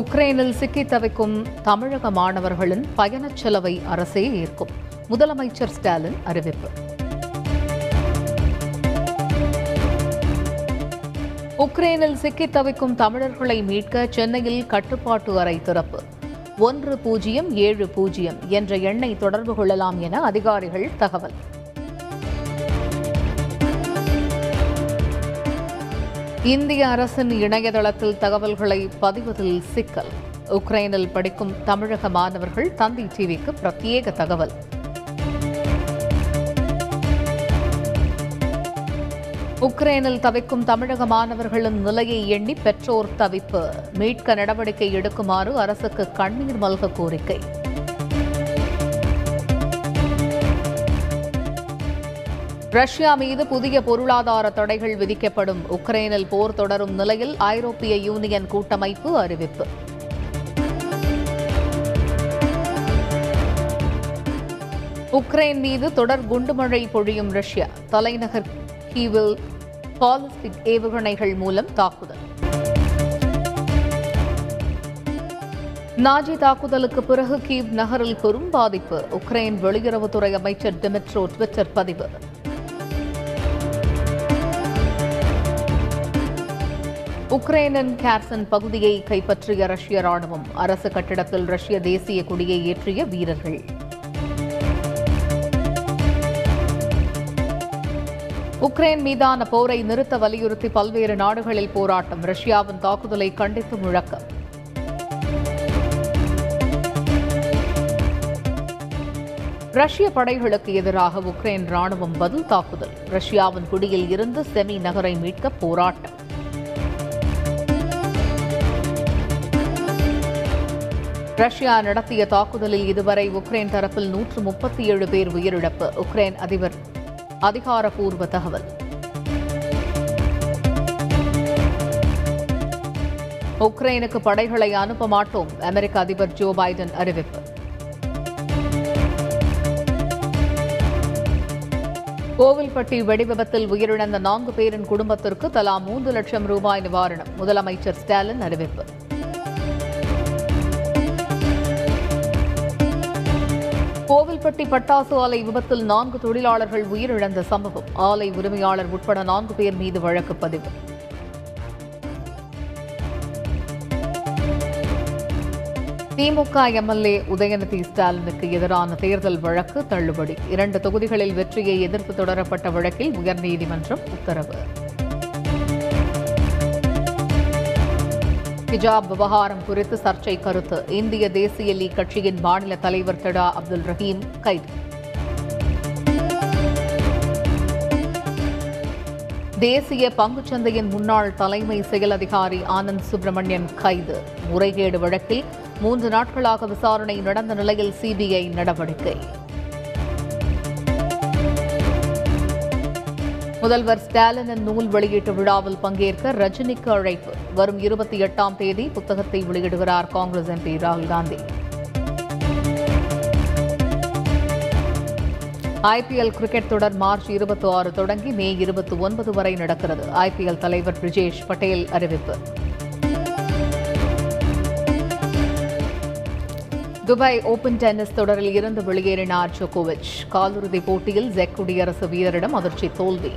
உக்ரைனில் சிக்கித் தவிக்கும் தமிழக மாணவர்களின் பயணச் செலவை அரசே ஏற்கும். முதலமைச்சர் ஸ்டாலின் அறிவிப்பு. உக்ரைனில் சிக்கித் தவிக்கும் தமிழர்களை மீட்க சென்னையில் கட்டுப்பாட்டு அறை திறப்பு. ஒன்று பூஜ்ஜியம் ஏழு பூஜ்ஜியம் என்ற எண்ணை தொடர்பு கொள்ளலாம் என அதிகாரிகள் தகவல். இந்திய அரசின் இணையதளத்தில் தகவல்களை பதிவதில் சிக்கல். உக்ரைனில் படிக்கும் தமிழக மாணவர்கள் தந்தி டிவிக்கு பிரத்யேக தகவல். உக்ரைனில் தவிக்கும் தமிழக மாணவர்களின் நிலையை எண்ணி பெற்றோர் தவிப்பு. மீட்க நடவடிக்கை எடுக்குமாறு அரசுக்கு கண்ணீர் மல்க கோரிக்கை. ரஷ்யா மீது புதிய பொருளாதார தடைகள் விதிக்கப்படும். உக்ரைனில் போர் தொடரும் நிலையில் ஐரோப்பிய யூனியன் கூட்டமைப்பு அறிவிப்பு. உக்ரைன் மீது தொடர் குண்டுமழை பொழியும் ரஷ்யா. தலைநகர் கீவில் பாலிஸ்டிக் ஏவுகணைகள் மூலம் தாக்குதல். நாஜி தாக்குதலுக்கு பிறகு கீவ் நகரில் பெரும் பாதிப்பு. உக்ரைன் வெளியுறவுத்துறை அமைச்சர் டிமிட்ரோ ட்விட்டர் பதிவு. உக்ரைனின் கேர்சன் பகுதியை கைப்பற்றிய ரஷ்ய ராணுவம் அரசு கட்டிடத்தில் ரஷ்ய தேசிய கொடியை ஏற்றிய வீரர்கள். உக்ரைன் மீதான போரை நிறுத்த வலியுறுத்தி பல்வேறு நாடுகளில் போராட்டம் ரஷ்யாவின் தாக்குதலை கண்டித்து முழக்கம். ரஷ்ய படைகளுக்கு எதிராக உக்ரைன் ராணுவம் பதில் தாக்குதல். ரஷ்யாவின் குடியில் இருந்து செமி நகரை மீட்க போராட்டம். ரஷ்யா நடத்திய தாக்குதலில் இதுவரை உக்ரைன் தரப்பில் நூற்று முப்பத்தி ஏழு பேர் உயிரிழப்பு. உக்ரைன் அதிபர் அதிகாரப்பூர்வ தகவல். உக்ரைனுக்கு படைகளை அனுப்ப மாட்டோம் அமெரிக்க அதிபர் ஜோ பைடன் அறிவிப்பு. கோவில்பட்டி வெடிவிபத்தில் உயிரிழந்த நான்கு பேரின் குடும்பத்திற்கு தலா மூன்று லட்சம் ரூபாய் நிவாரணம் முதலமைச்சர் ஸ்டாலின் அறிவிப்பு. கோவில்பட்டி பட்டாசு ஆலை விபத்தில் நான்கு தொழிலாளர்கள் உயிரிழந்த சம்பவம். ஆலை உரிமையாளர் உட்பட நான்கு பேர் மீது வழக்கு பதிவு. திமுக எம்எல்ஏ உதயநிதி ஸ்டாலினுக்கு எதிரான தேர்தல் வழக்கு தள்ளுபடி. இரண்டு தொகுதிகளில் வெற்றியை எதிர்த்து தொடரப்பட்ட வழக்கில் உயர்நீதிமன்றம் உத்தரவு. ஹிஜாப் விவகாரம் குறித்து சர்ச்சை கருத்து. இந்திய தேசிய லீக் கட்சியின் மாநில தலைவர் திடா அப்துல் ரஹீம் கைது. தேசிய பங்குச்சந்தையின் முன்னாள் தலைமை செயல் அதிகாரி ஆனந்த் சுப்பிரமணியன் கைது. முறைகேடு வழக்கில் மூன்று நாட்களாக விசாரணை நடந்த நிலையில் சிபிஐ நடவடிக்கை. முதல்வர் ஸ்டாலினின் நூல் வெளியீட்டு விழாவில் பங்கேற்க ரஜினிக்கு அழைப்பு. வரும் இருபத்தி எட்டாம் தேதி புத்தகத்தை வெளியிடுகிறார் காங்கிரஸ் எம்பி ராகுல் காந்தி. ஐபிஎல் கிரிக்கெட் தொடர் மார்ச் இருபத்தி ஆறு தொடங்கி மே இருபத்தி ஒன்பது வரை நடக்கிறது. ஐபிஎல் தலைவர் பிரிஜேஷ் பட்டேல் அறிவிப்பு. துபாய் ஓபன் டென்னிஸ் தொடரில் இருந்து வெளியேறினார் ஜோகோவிச். காலிறுதிப் போட்டியில் ஜெக் குடியரசு வீரரிடம் அதிர்ச்சி தோல்வி.